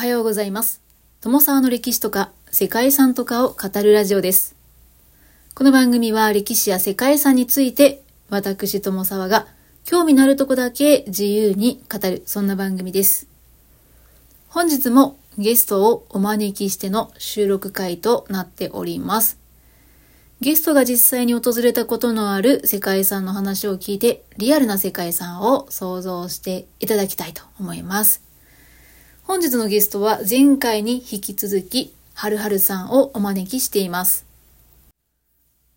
おはようございます。友沢の歴史とか世界遺産とかを語るラジオです。この番組は歴史や世界遺産について私友沢が興味のあるとこだけ自由に語るそんな番組です。本日もゲストをお招きしての収録会となっております。ゲストが実際に訪れたことのある世界遺産の話を聞いてリアルな世界遺産を想像していただきたいと思います。本日のゲストは前回に引き続き、はるはるさんをお招きしています。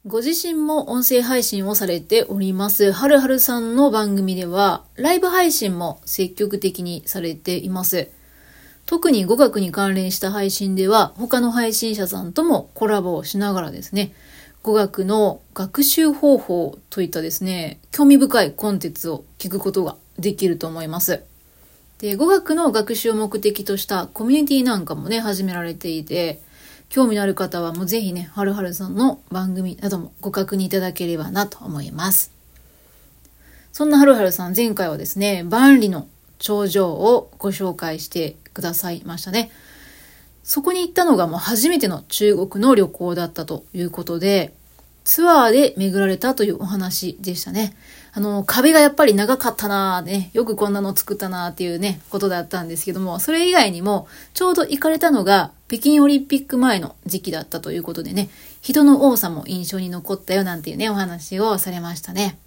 ご自身も音声配信をされております、はるはるさんの番組では、ライブ配信も積極的にされています。特に語学に関連した配信では、他の配信者さんともコラボをしながらですね、語学の学習方法といったですね、興味深いコンテンツを聞くことができると思います。で、語学の学習を目的としたコミュニティなんかもね、始められていて、興味のある方はもうぜひね、はるはるさんの番組などもご確認いただければなと思います。そんなはるはるさん、前回はですね、万里の頂上をご紹介してくださいましたね。そこに行ったのがもう初めての中国の旅行だったということで、ツアーで巡られたというお話でしたね。あの、壁がやっぱり長かったなぁね、よくこんなの作ったなぁっていうね、ことだったんですけども、それ以外にも、ちょうど行かれたのが北京オリンピック前の時期だったということでね、人の多さも印象に残ったよなんていうね、お話をされましたね。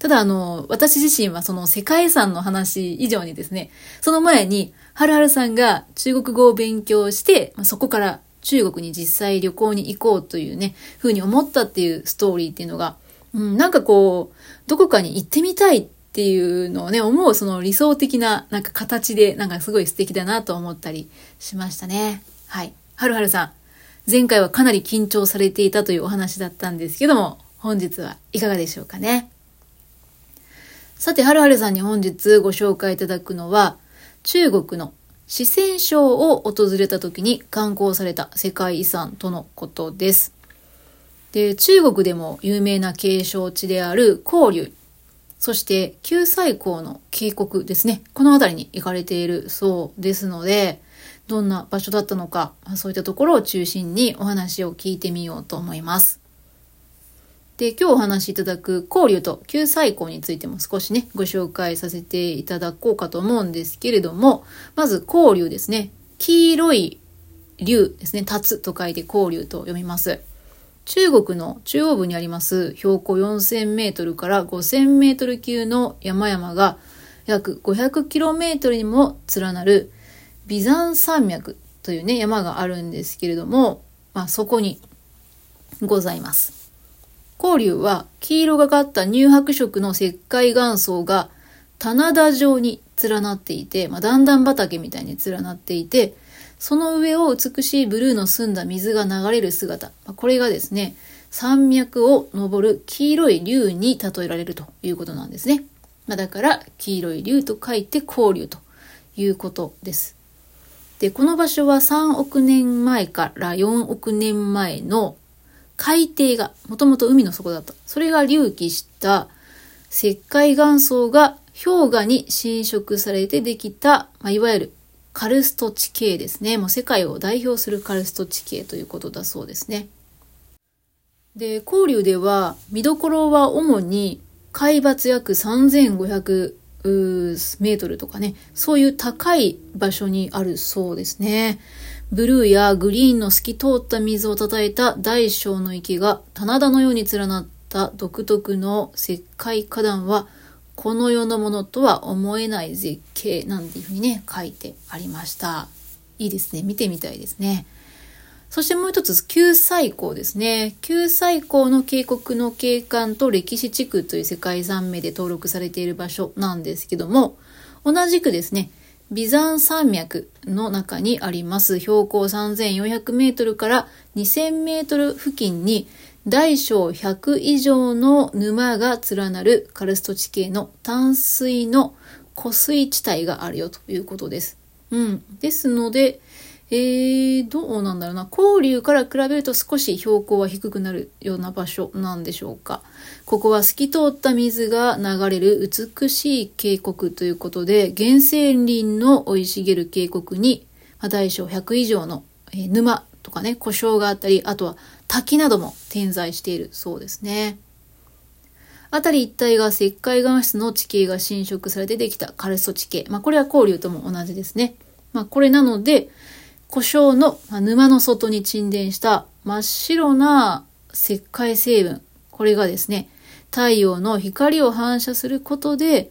ただあの、私自身はその世界遺産の話以上にですね、その前に、はるはるさんが中国語を勉強して、そこから中国に実際旅行に行こうというね、ふうに思ったっていうストーリーっていうのが、うん、なんかこう、どこかに行ってみたいっていうのをね、思うその理想的ななんか形で、なんかすごい素敵だなと思ったりしましたね。はい。はるはるさん、前回はかなり緊張されていたというお話だったんですけども、本日はいかがでしょうかね。さて、はるはるさんに本日ご紹介いただくのは、中国の四川省を訪れた時に観光された世界遺産とのことです。で、中国でも有名な景勝地である黄龍、そして九西港の渓谷ですね。この辺りに行かれているそうですので、どんな場所だったのか、そういったところを中心にお話を聞いてみようと思います。で、今日お話しいただく交流と旧西港についても少しね、ご紹介させていただこうかと思うんですけれども、まず交流ですね。黄色い竜ですね。立つと書いて交流と読みます。中国の中央部にあります標高4000メートルから5000メートル級の山々が約500キロメートルにも連なるビザン山脈というね、山があるんですけれども、まあそこにございます。黄龍は黄色がかった乳白色の石灰岩層が棚田状に連なっていて、まあ、段々畑みたいに連なっていて、その上を美しいブルーの澄んだ水が流れる姿。これがですね、山脈を登る黄色い竜に例えられるということなんですね。まあ、だから、黄色い竜と書いて黄竜ということです。で、この場所は3億年前から4億年前の海底が、もともと海の底だった。それが隆起した石灰岩層が氷河に侵食されてできた、まあ、いわゆるカルスト地形ですね。もう世界を代表するカルスト地形ということだそうですね。で、交流では見どころは主に海抜約3500メートルとかね、そういう高い場所にあるそうですね。ブルーやグリーンの透き通った水を叩いた大小の池が棚田のように連なった独特の石灰花壇はこの世のものとは思えない絶景なんていうふうにね、書いてありました。いいですね。見てみたいですね。そしてもう一つ、旧西港ですね。旧西港の渓谷の景観と歴史地区という世界遺産名で登録されている場所なんですけども、同じくですね、ビザン山脈の中にあります標高3400メートルから2000メートル付近に大小100以上の沼が連なるカルスト地形の淡水の湖水地帯があるよということです。うん。ですので、えー、どうなんだろうな。交流から比べると少し標高は低くなるような場所なんでしょうか。ここは透き通った水が流れる美しい渓谷ということで、原生林の生い茂る渓谷に、大小100以上の、えー沼とかね、故障があったり、あとは滝なども点在しているそうですね。辺り一帯が石灰岩質の地形が侵食されてできたカルスト地形。まあ、これは交流とも同じですね。まあ、これなので、故障のま沼の外に沈殿した真っ白な石灰成分。これがですね、太陽の光を反射することで、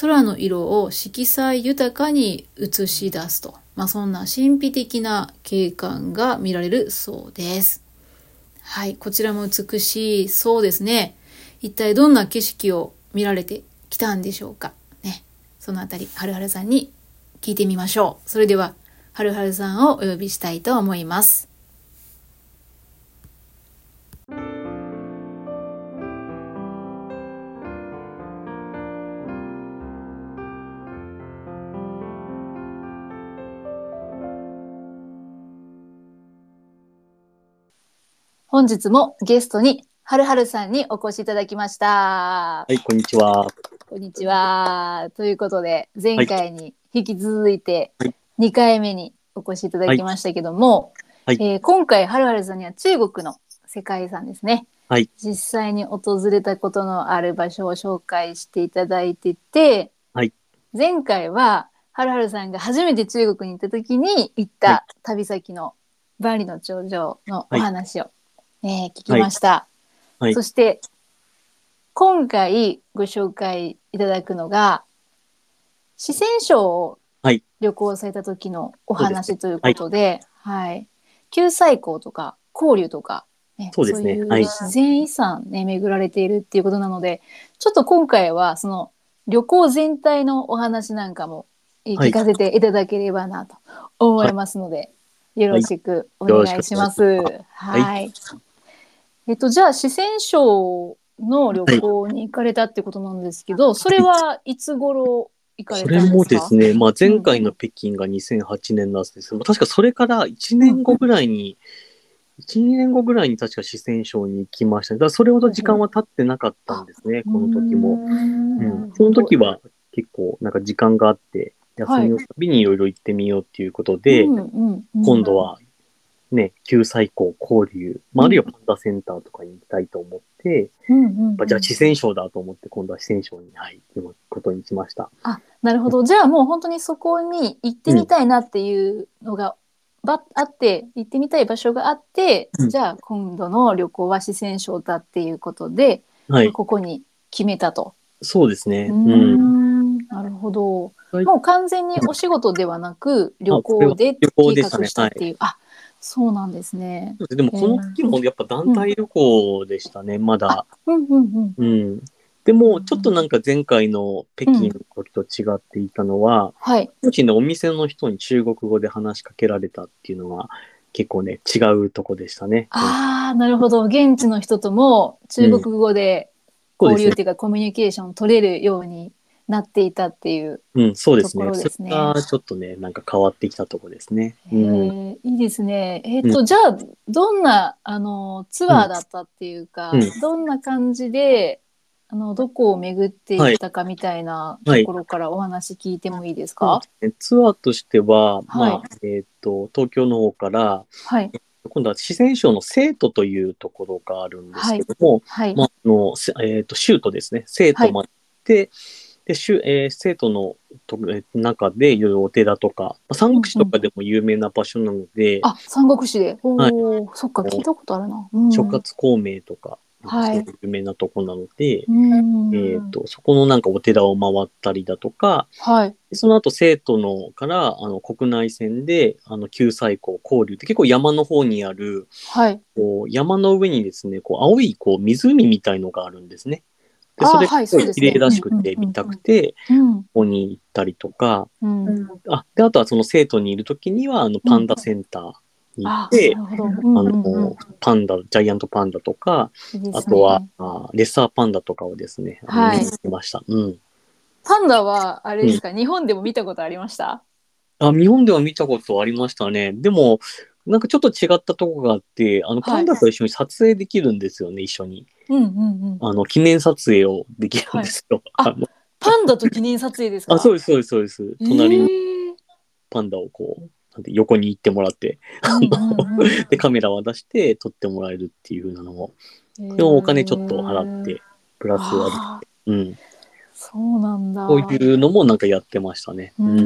空の色を色彩豊かに映し出すと。まあ、そんな神秘的な景観が見られるそうです。はい、こちらも美しいそうですね。一体どんな景色を見られてきたんでしょうか。ね。そのあたり、はるはるさんに聞いてみましょう。それでは、はるはるさんをお呼びしたいと思います。本日もゲストにはるはるさんにお越しいただきました。はい、こんにちは。こんにちは。ということで、前回に引き続いてはい2回目にお越しいただきましたけども、はいえー今回、はるはるさんには中国の世界遺産ですね。はい実際に訪れたことのある場所を紹介していただいてて、はい前回は、はるはるさんが初めて中国に行った時に行った旅先の万里の長城のお話を、えー聞きました。はい。そして、今回ご紹介いただくのが、四川省をはい。旅行された時のお話ということで、はい。九寨溝とか交流とか、ね、そうですね。いうはい。自然遺産ね、巡られているっていうことなので、ちょっと今回はその旅行全体のお話なんかも聞かせていただければなと思いますので、よろしくお願いします。はい。願いえっと、じゃあ、四川省の旅行に行かれたってことなんですけど、それはいつ頃行かれそたんですか？れもですね、まあ、前回の北京が2008年なんです。けど、確かそれから1年後ぐらいに、1、2年後ぐらいに確か四川省に行きました。ね。だからそれほど時間は経ってなかったんですね、この時も。うん、その時は結構なんか時間があって、休みの旅にいろいろ行ってみようっていうことで、うんうんうん。今度はね、九寨溝交流、まあ、あるいはパンダセンターとかに行きたいと思って、うんうんじゃあ四川省だと思って今度は四川省に、はい、行くことにしました。あ、なるほど。じゃあもう本当にそこに行ってみたいなっていうのが、ばあって、行ってみたい場所があって、うんじゃあ今度の旅行は四川省だっていうことで、はい、ここに決めたと。そうですね。うん。ん、なるほど。はいもう完全にお仕事ではなく、旅行で旅行で計画したっていう。あ、そうなんですね。でもこの時もやっぱ団体旅行でしたね、まだ。うんうんうん。うん。でも、ちょっとなんか前回の北京の時と違っていたのは、はい。うちのお店の人に中国語で話しかけられたっていうのが結構ね、違うとこでしたね。ああ、なるほど。現地の人とも中国語で交流っていうか、コミュニケーション取れるようになっていたっていう。うん、そうですとこね。ろですねそれがちょっとね、なんか変わってきたとこですね。えいいですね。えっ、と、じゃあ、どんな、あの、ツアーだったっていうか、うんどんな感じで、あの、どこを巡っていったかみたいなとはいころからお話聞いてもいいですか？ツアーとしては、まあは、えっ、と、東京の方から、はい。今度は四川省の成都というところがあるんですけども、はい。まあ、あの、せえっ、と、州都ですね。生徒まで行って、で、州えー生徒のとえー中でいろいろお寺とか、まあ、三国志とかでも有名な場所なので、あ、三国志で。おお、はいそっか、聞いたことあるな。うん諸葛孔明とか、はい有名なとこなので、うん。えっ、と、そこのなんかお寺を回ったりだとか、はい。でその後生徒のから、あの、国内線で、あの、九寨溝交流って結構山の方にある、はい。こう山の上にですね、こう青いこう湖みたいのがあるんですね。で、あそれはいそうですね綺麗らしくうんうんうんうんて見たくて、うん。ここに行ったりとか、うん。あ、で、あとはその生徒にいる時には、あの、パンダセンターに行あっ、て、なるほど。あうんうんうんの、パンダ、ジャイアントパンダとか、ねあとは、あレッサーパンダとかをですね、あのはい見てました。うん。パンダは、あれですか、日本でも見たことありました？あ、日本では見たことありましたね。でも、なんかちょっと違ったとこがあって、あの、はいパンダと一緒に撮影できるんですよね、一緒に。うんうんうん。あの、記念撮影をできるんですよ。はいあパンダと記念撮影ですか？あ、そううです、そうです、そうです。えー隣にパンダをこう、なんて横に行ってもらって、で、カメラを出して撮ってもらえるっていう風なのも、うんでもお金ちょっと払って、プラス割あり、うん。そうなんだ。こういうのもなんかやってましたね。うん。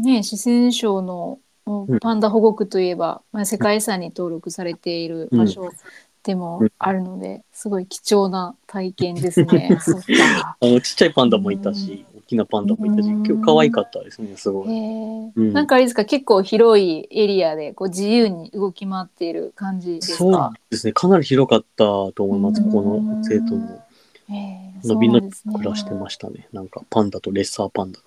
んね、四川省のうんパンダ保護区といえば、まあ、世界遺産に登録されている場所でもあるので、すごい貴重な体験ですね。そっか。あの、ちっちゃいパンダもいたし、大きなパンダもいたし、うん今日可愛かったですね、すごへい。なんかあれですか、結構広いエリアでこう自由に動き回っている感じですそうか。ですね、かなり広かったと思います、うんこの生徒も。伸び伸び暮らしてましたね。なんかパンダとレッサーパンダが。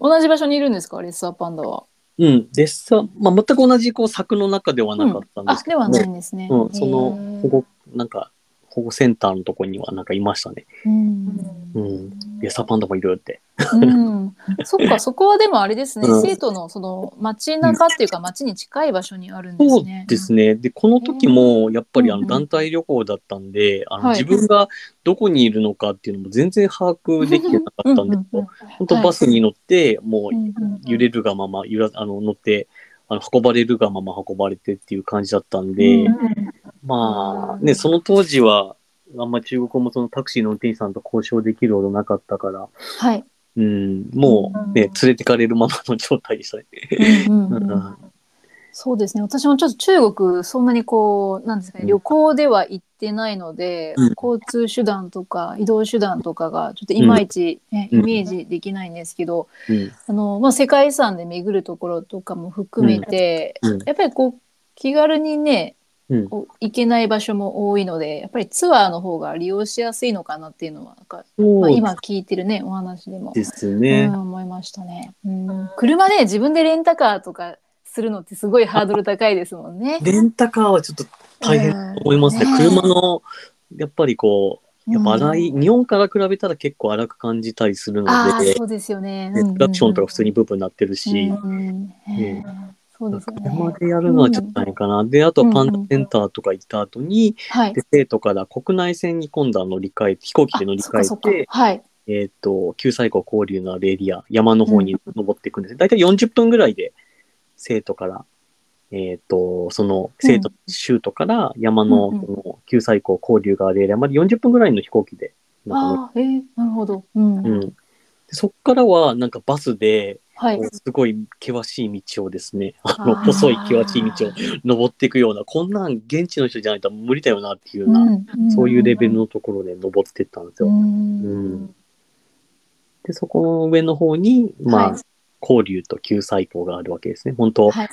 同じ場所にいるんですか、レッサーパンダは？うん、レッサー、まあ、全く同じこう柵の中ではなかったんであす、けども、ではないんですね。うん、その保護、なんか、保護センターのとこにはなんかいましたね。うんうん。レッサーパンダもいるって。うん、そっか、そこはでもあれですね、うん生徒のその街中っていうか街に近い場所にあるんでそうすね。ですね。で、この時も、やっぱりあの団体旅行だったんで、あのはい自分がどこにいるのかっていうのも全然把握できてなかったんですうんうんうんよ。本当バスに乗って、もう揺れるがまま、揺らあの乗って、あの運ばれるがまま運ばれてっていう感じだったんで、うんまあね、その当時は、あんま中国語もそのタクシーの運転手さんと交渉できるほどなかったから、はい。うん、もうね、連れてかれるままの状態でしたね。うんうんうん そうですね。私もちょっと中国、そんなにこう、なんですかね、うん旅行では行ってないので、うん交通手段とか移動手段とかが、ちょっといまいち、ねうんイメージできないんですけど、うん、あの、まあ、世界遺産で巡るところとかも含めて、うん、やっぱりこう、気軽にね、うん。行けない場所も多いので、やっぱりツアーの方が利用しやすいのかなっていうのは、なんか、まあ、今聞いてるね、お話でも。ですうねん、。思いましたね。うん、車で自分でレンタカーとかするのってすごいハードル高いですもんね。レンタカーはちょっと大変と思いますね。うんね車の、やっぱりこう、やっぱ荒い、うん日本から比べたら結構荒く感じたりするので、そうですよね。ねクラクションとか普通にブーブーになってるし、うんそうですよね。車でやるのはちょっと大変かな。で、あとパンダセンターとか行った後に、はいで。生徒から国内線に今度は乗り換えて、飛行機で乗り換えて、かはい。えっ、と、旧西湖交流のあるエリア、山の方に登っていくんです。大体40分ぐらいで、生徒から、えっ、と、その生徒、州都から山の、うんうんその旧西湖交流があるエリアまで40分ぐらいの飛行機で、なんかああ、えー、なるほど。うん。乗るうん。でそっからは、なんかバスで、はい。すごい険しい道をですね、あの、あー細い険しい道を登っていくような、こんなん現地の人じゃないと無理だよなっていうような、んそういうレベルのところで登っていったんですよ。うんうんで、そこの上の方に、まあ、はい交流と旧西湖があるわけですね。本当、はい。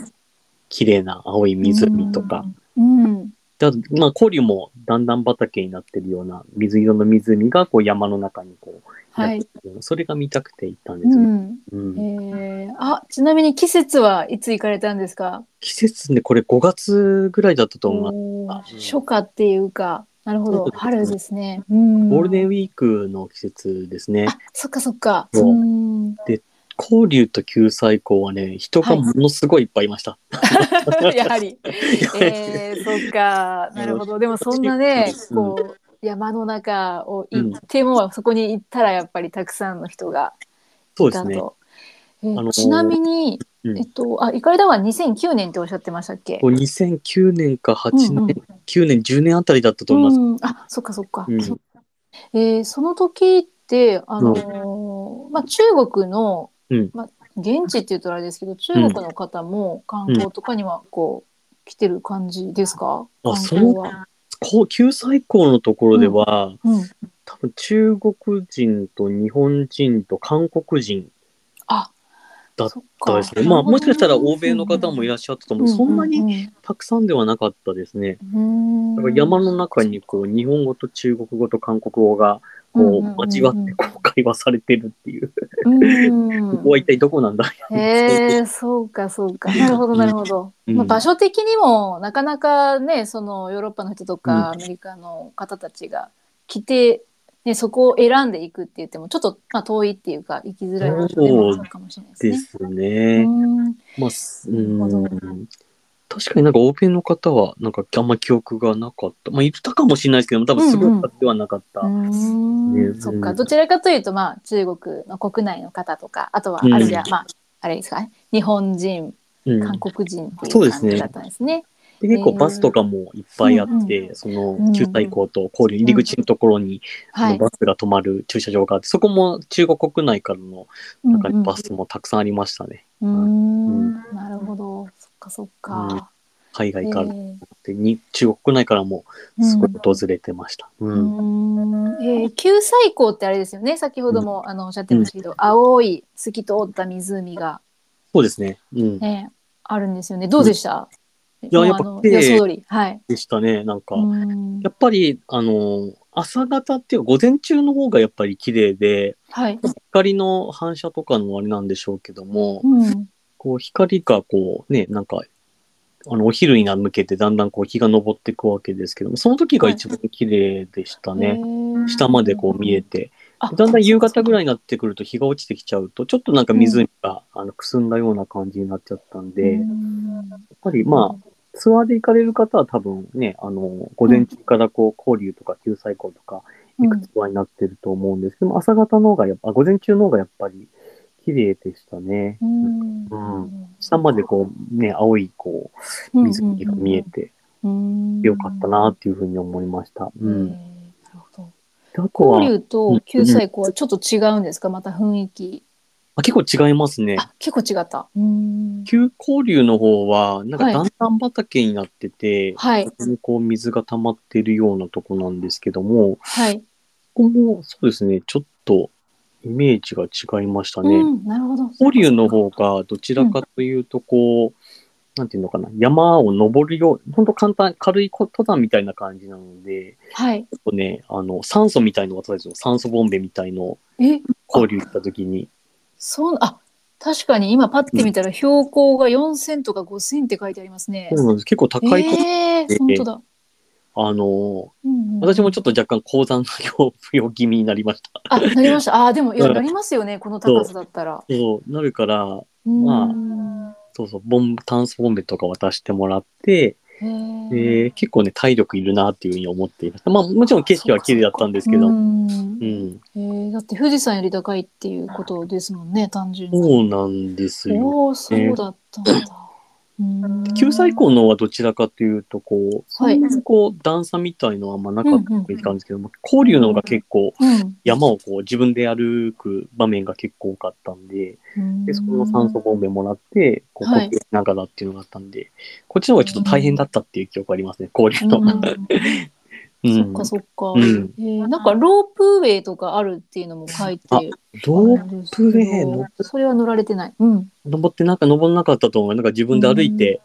綺麗な青い湖とか。うん。であとまあ、交流も段々畑になってるような水色の湖がこう山の中にこう、はいそれが見たくて行ったんですよ。うん。うんえー、あ、ちなみに季節はいつ行かれたんですか？季節ね、これ5月ぐらいだったと思います。うん初夏っていうか、なるほどね春ですね。うん。ゴールデンウィークの季節ですね。あ、そっかそっか。そううん。交流と旧西湖はね、人がものすごいいっぱいいました。やはり。えー、そっか。なるほど。でもそんなね、うんこう、山の中を行っても、そこに行ったらやっぱりたくさんの人がそうですね。いたと。えーあのーちなみに、うんえっと、あ、行かれたのは2009年っておっしゃってましたっけ？こう2009年か8年、うんうん9年、10年あたりだったと思います。うん、あ、そっかそっか。うんそえーその時って、あのーまあ、中国の、うんまあ、現地って言うとあれですけど、中国の方も観光とかにはこう、来てる感じですか？あ観光は。こう旧西湖のところでは、うん。多分中国人と日本人と韓国人あ、だったですね。まあもしかしたら欧米の方もいらっしゃったと思う。そんなにに。たくさんではなかったですね。うんだから山の中にこう日本語と中国語と韓国語がこう交わってこう会話されてるっていう。うんここは一体どこなんだへえ、そうか、そうか。なるほど、なるほど。うんまあ、場所的にも、なかなかね、そのヨーロッパの人とか、うんアメリカの方たちが来て、ね、そこを選んでいくって言っても、ちょっと、まあ、遠いっていうか、行きづらい場所でもあるかもしれないですね。ですね。うんまあ、すうん。確かになんか欧米の方はなんかあんま記憶がなかった。まあいたかもしれないですけど多分すごい数ではなかった。うんね。そっか、どちらかというと、まあ、中国の国内の方とか、あとはうんアジア、まあ、あれですかね。日本人うん。韓国人っていそうですねう感じだったんですね。で結構えー。バスとかもいっぱいあって、うんそのうん旧大港と交流入り口のところに、はい。あのバスが止まる駐車場があって、そこも中国国内からの中にバスもたくさんありましたね。うん。うん。なるほど。そっか。そっか。海外からえーでに中国国内からもすごい訪れてました。う。うんん。えー、九西港ってあれですよね。先ほども、あのおっしゃってましたけど、青い透き通った湖が、そうですね。うん。ね、あるんですよね。どうでした、いややっぱ予想通り。はい。でしたね。なんか、うん。やっぱり、あの、朝方っていうか午前中の方がやっぱり綺麗で、はい、光の反射とかのあれなんでしょうけども、うん、こう光がこうね、なんか、あの、お昼に向けてだんだんこう日が昇っていくわけですけども、その時が一番綺麗でしたね。下までこう見えて。だんだん夕方ぐらいいになってくると日が落ちてきちゃうと、ちょっとなんか湖が、あのくすんだような感じになっちゃったんで、やっぱりまあ、ツアーで行かれる方は多分ね、あの、午前中からこう、交流とか救済港とか行くツアーになってると思うんですけども、朝方の方がやっぱ、あ午前中の方がやっぱり綺麗でしたね。うん。うん。下までこう、ね、青いこう、湖が見えてよかったなっていうふうに思いました。う、うんん。なるほど。交流と九西港はちょっと違うんですか？また雰囲気。あ結構違いますね。あ結構違った。うん。旧交流の方は、なんかはい段々畑になってて、はい。そこう水が溜まっているようなとこなんですけども、はい、ここもそうですね、ちょっとイメージが違いましたね。うん、なるほど交流の方がどちらかというと、こう、なんていうのかな、山を登るよう、ほんと簡単、軽い登山みたいな感じなので、はいね、あの、酸素みたいのが酸素ボンベみたいのえ？交流行った時に、そうあ確かに今パッて見たら標高が4000とか5000って書いてありますね。そうなんです。結構高いとこ、えー、本当だ。あの、うんうん私もちょっと若干高山病病気味になりました。あなりました。あでもいやうんなりますよねこの高さだったら。そう、なるから、うんまあそうそう、ボン、炭素ボンベとか渡してもらって、へーで結構ね、体力いるなっていうふうに思っていました。まあ、もちろん景色は綺麗だったんですけど、ううん。んえーだって富士山より高いっていうことですもんね単純に。そうなんですよ。おおそうだったんだ。うん。救済港の方はどちらかというと、こう、そはい。んなにこう、段差みたいのはあんまなかったって感じですけども、交流の方が結構、うん。山をこう自分で歩く場面が結構多かったんで、うん。で、そこの酸素ボンベもらって、こう、呼はい。吸しながらっていうのがあったんで、こっちの方がちょっと大変だったっていう記憶ありますね、交流の。うんうんそっかそっか。うんえーなんかロープウェイとかあるっていうのも書いてロープウェイのそれは乗られてない。うん。登ってなんか登らなかったと思う。なんか自分で歩いて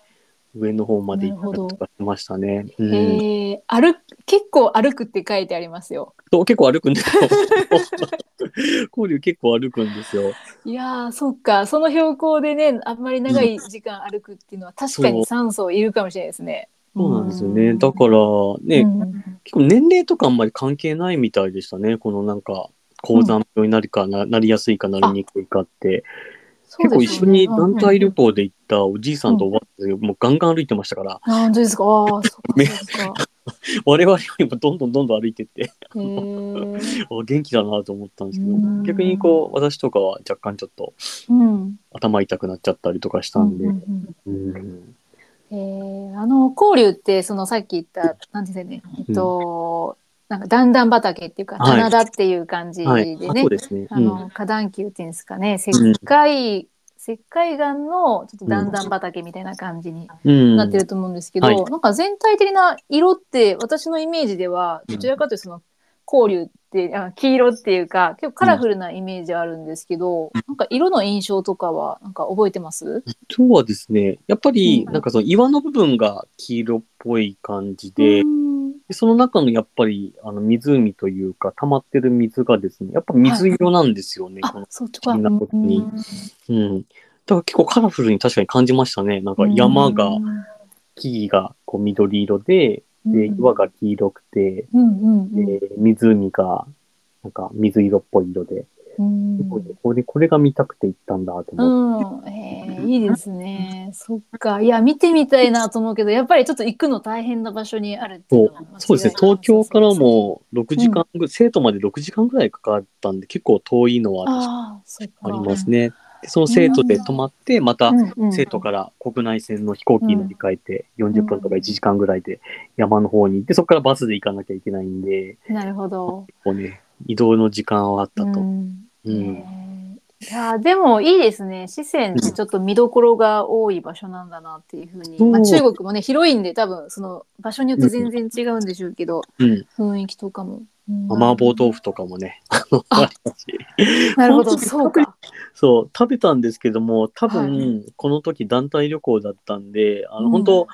上の方まで行ったとかしましたね。うんえー、歩く結構歩くって書いてありますよ。そう結構歩くんですよ。交流結構歩くんですよ。いやーそっかその標高でねあんまり長い時間歩くっていうのは確かに酸素いるかもしれないですね。そうなんですよね。だからね、うん結構年齢とかあんまり関係ないみたいでしたね。このなんか、高山病になるかな、なりやすいかなりにくいかって。結構一緒に団体旅行で行ったおじいさんとおばあさんがもうガンガン歩いてましたから、あ本当ですか？ああ そっか。我々よりもどんどんどんどん歩いてって、元気だなと思ったんですけどうん、逆にこう、私とかは若干ちょっとうん。頭痛くなっちゃったりとかしたんで、うんうんうん。うんえー、あの交流ってそのさっき言ったなんていうんですかね。えっと、なんか段々畑っていうかはい。棚田っていう感じではい、ね、あの花壇球っていうんですかね。石灰、石灰岩のちょっと段々畑みたいな感じにうん、なってると思うんですけど、はい。なんか全体的な色って私のイメージではどちらかというとその交流ってあ黄色っていうか結構カラフルなイメージあるんですけど、なんか色の印象とかはなんか覚えてます？今日はですね、やっぱりうんなんかその岩の部分が黄色っぽい感じで、うんでその中のやっぱりあの湖というか溜まってる水がですね、やっぱ水色なんですよね。こあのそっちか。不思議なことにうんうん。だから結構カラフルに確かに感じましたね。なんか山が、木々がこう緑色で、で、岩が黄色くて、うんうんうんで、湖がなんか水色っぽい色で、うんこれ、これが見たくて行ったんだと思って。うん、えーいいですね。そっか。いや、見てみたいなと思うけど、やっぱりちょっと行くの大変な場所にあるっていうそうですね、東京からも6時間ぐ、生徒まで6時間ぐらいかかったんで、結構遠いのは。ありますね。でその生徒で泊まって、また生徒から国内線の飛行機に乗り換えて、40分とか1時間ぐらいで山の方に行って、そこからバスで行かなきゃいけないんで、なるほど。こうね、移動の時間はあったと。うんうんいやーでもいいですね。四川ってちょっと見どころが多い場所なんだなっていうふうに。そうまあ、中国もね、広いんで多分その場所によって全然違うんでしょうけど、うん。雰囲気とかも。うん麻婆豆腐とかもね、あの、あありますしなるほど、本当にそうか。そう、食べたんですけども、多分、はこの時団体旅行だったんで、あの、うん本当、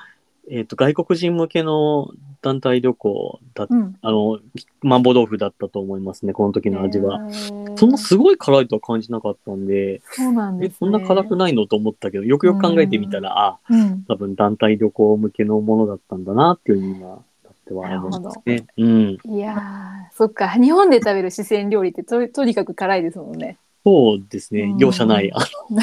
えっ、と、外国人向けの団体旅行だうん。あの、麻婆豆腐だったと思いますね、この時の味は。そんなすごい辛いとは感じなかったんで、そうなんです、ね。そんな辛くないのと思ったけど、よくよく考えてみたら、うん。多分団体旅行向けのものだったんだなっていうふうに今、だっては思いますね。うん。いやー、そっか。日本で食べる四川料理ってととにかく辛いですもんね。そうですね。うん、容赦ない、あの、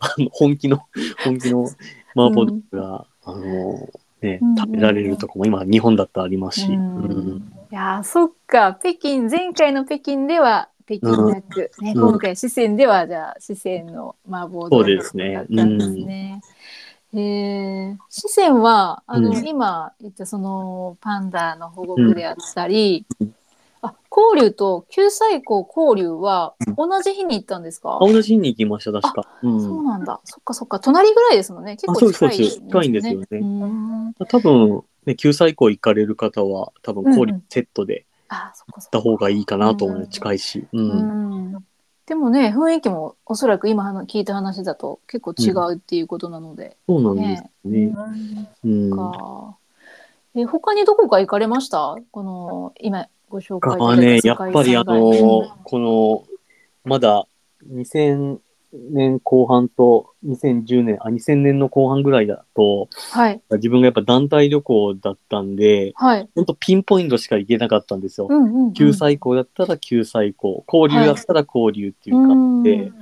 あの本気の、本気の麻婆豆腐が、あの、ねうん、食べられるとこも今、日本だったらありますし、ううん。んいやーそっか。北京前回の北京では北京ダック、ね、うん。今回四川ではじゃあ四川の麻婆そう豆腐だったんですね。えー。四川はあの、うん。今言ったそのパンダの保護区であったり、うん。あ交流と九寨溝交流は同じ日に行ったんですか、あ同じ日に行きました、確か。うん。そうなんだ。そっかそっか。隣ぐらいですもんね。結構近いそうです近いんですよね。うん。多分、ね、救済校行かれる方は、多分、うんうん。氷セットで行った方がいいかなと思うのうんで、近いし。う。うんんでもね雰囲気もおそらく今話聞いた話だと結構違うっていうことなので、そうなんですね。うん。か。え他にどこか行かれました？この今ご紹介いただい、たやっぱりあのうん。この、まだ2000年後半と2010年、あ、2000年の後半ぐらいだと、はい自分がやっぱ団体旅行だったんで、はい、ほんとピンポイントしか行けなかったんですよ。うんうんうん、救済校だったら救済校、交流だったら交流っていう感じで、うん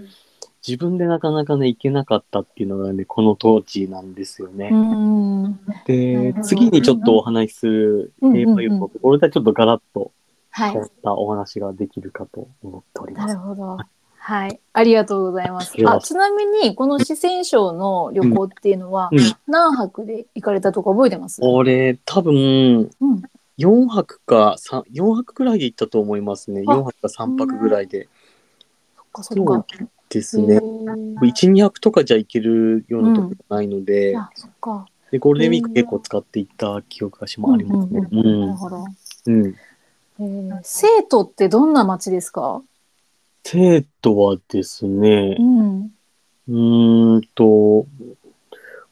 自分でなかなかね、行けなかったっていうのがね、この当時なんですよね。うんなで次にちょっとお話しするうんうん平和遊のところではちょっとガラッとはい変わったお話ができるかと思っております。なるほど。はい、ありがとうございますあちなみにこの四川省の旅行っていうのは、うん何泊で行かれたとか覚えてます？俺、多分、うん。4泊か、3 4泊ぐらいで行ったと思いますね。あ4泊か3泊ぐらいで。そっかそっか。ですね。へー1、2泊とかじゃ行けるようなところないので、あ、そっか。で、ゴールデンウィーク結構使っていった記憶がしもありますね。なるほど。うん。えー、生徒ってどんな町ですか？生徒はですねう、ん。うーんと、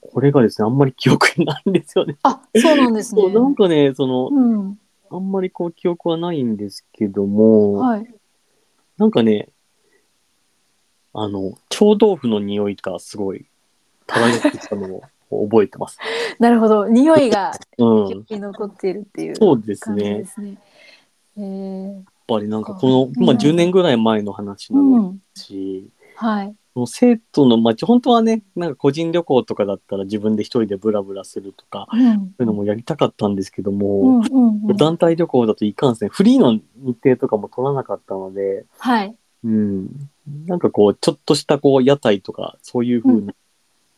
これがですね、あんまり記憶にないんですよね。あ、そうなんですね。そうなんかね、その、うん。あんまりこう記憶はないんですけども、はい。なんかね、あの、臭豆腐の匂いがすごい漂ってきたのを 覚えてます。なるほど。匂いがうん。記憶に残っているっていうそうです感じですね。えー、ぱりなんかこの、まあうん10年ぐらい前の話なうのん。し、はい。その生徒の街、本当はね、なんか個人旅行とかだったら自分で一人でブラブラするとか、うん。そういうのもやりたかったんですけども。団体旅行だといかんせん、フリーの日程とかも取らなかったので、はい。うん。なんかこう、ちょっとしたこう、屋台とか、そういう風うな、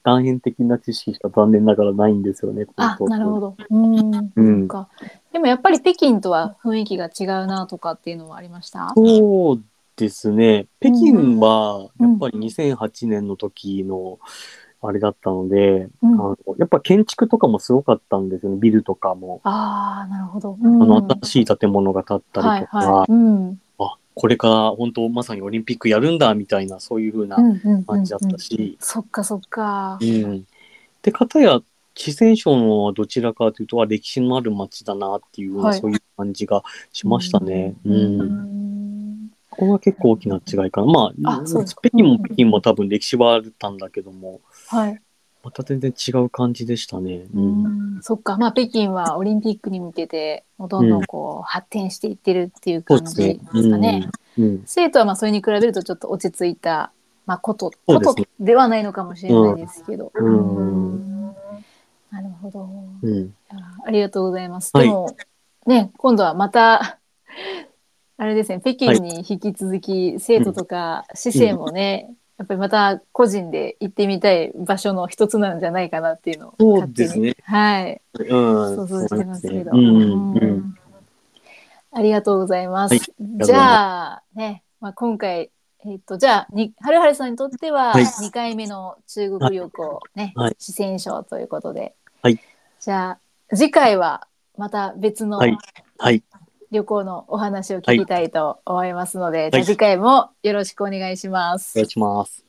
断片的な知識しか残念ながらないんですよね。あ、なるほど。うん。うんか。でもやっぱり北京とは雰囲気が違うなとかっていうのはありました？そうですね。北京は、うんやっぱり2008年の時の、あれだったので、うんあのやっぱ建築とかもすごかったんですよね。ビルとかも。ああ、なるほど。あの、うん新しい建物が建ったはいりとか、はい。うん。あ、これから本当まさにオリンピックやるんだ、みたいな、そういう風なうんうんうん感じだったし、そっかそっかう。ん。で、かたや、四川省のはどちらかというと、あ歴史のある街だなっていうような、はいそういう感じがしましたね。ううん。ん。ここが結構大きな違いかな。まあ、あ北京うんうんも北京も多分歴史はあったんだけども、はい。また全然違う感じでしたね。ううん。ん。そっか。まあ北京はオリンピックに向けて、もうどんどんこう発展していってるっていう感じですかね。うん。生徒はまあそれに比べるとちょっと落ち着いた、まあ、こと、ことではないのかもしれないですけど。うんうんなるほど。ありがとうございます。はいでも、ね、今度はまた、あれですね、北京に引き続き、生徒とか、市政もね、やっぱりまた個人で行ってみたい場所の一つなんじゃないかなっていうのをそう勝手にですね。はい。うん。想像してますけど。うん。ううんん。ありがとうございます。はいじゃあ、ね、まあ、今回、えっ、と、じゃあ、に、はるはるさんにとっては、はい2回目の中国旅行、ね、はい四川省ということで。はいじゃあ、次回は、また別のはいはい。旅行のお話を聞きたいと思いますので、いじゃあ次回もよろしくお願いします。お願いします。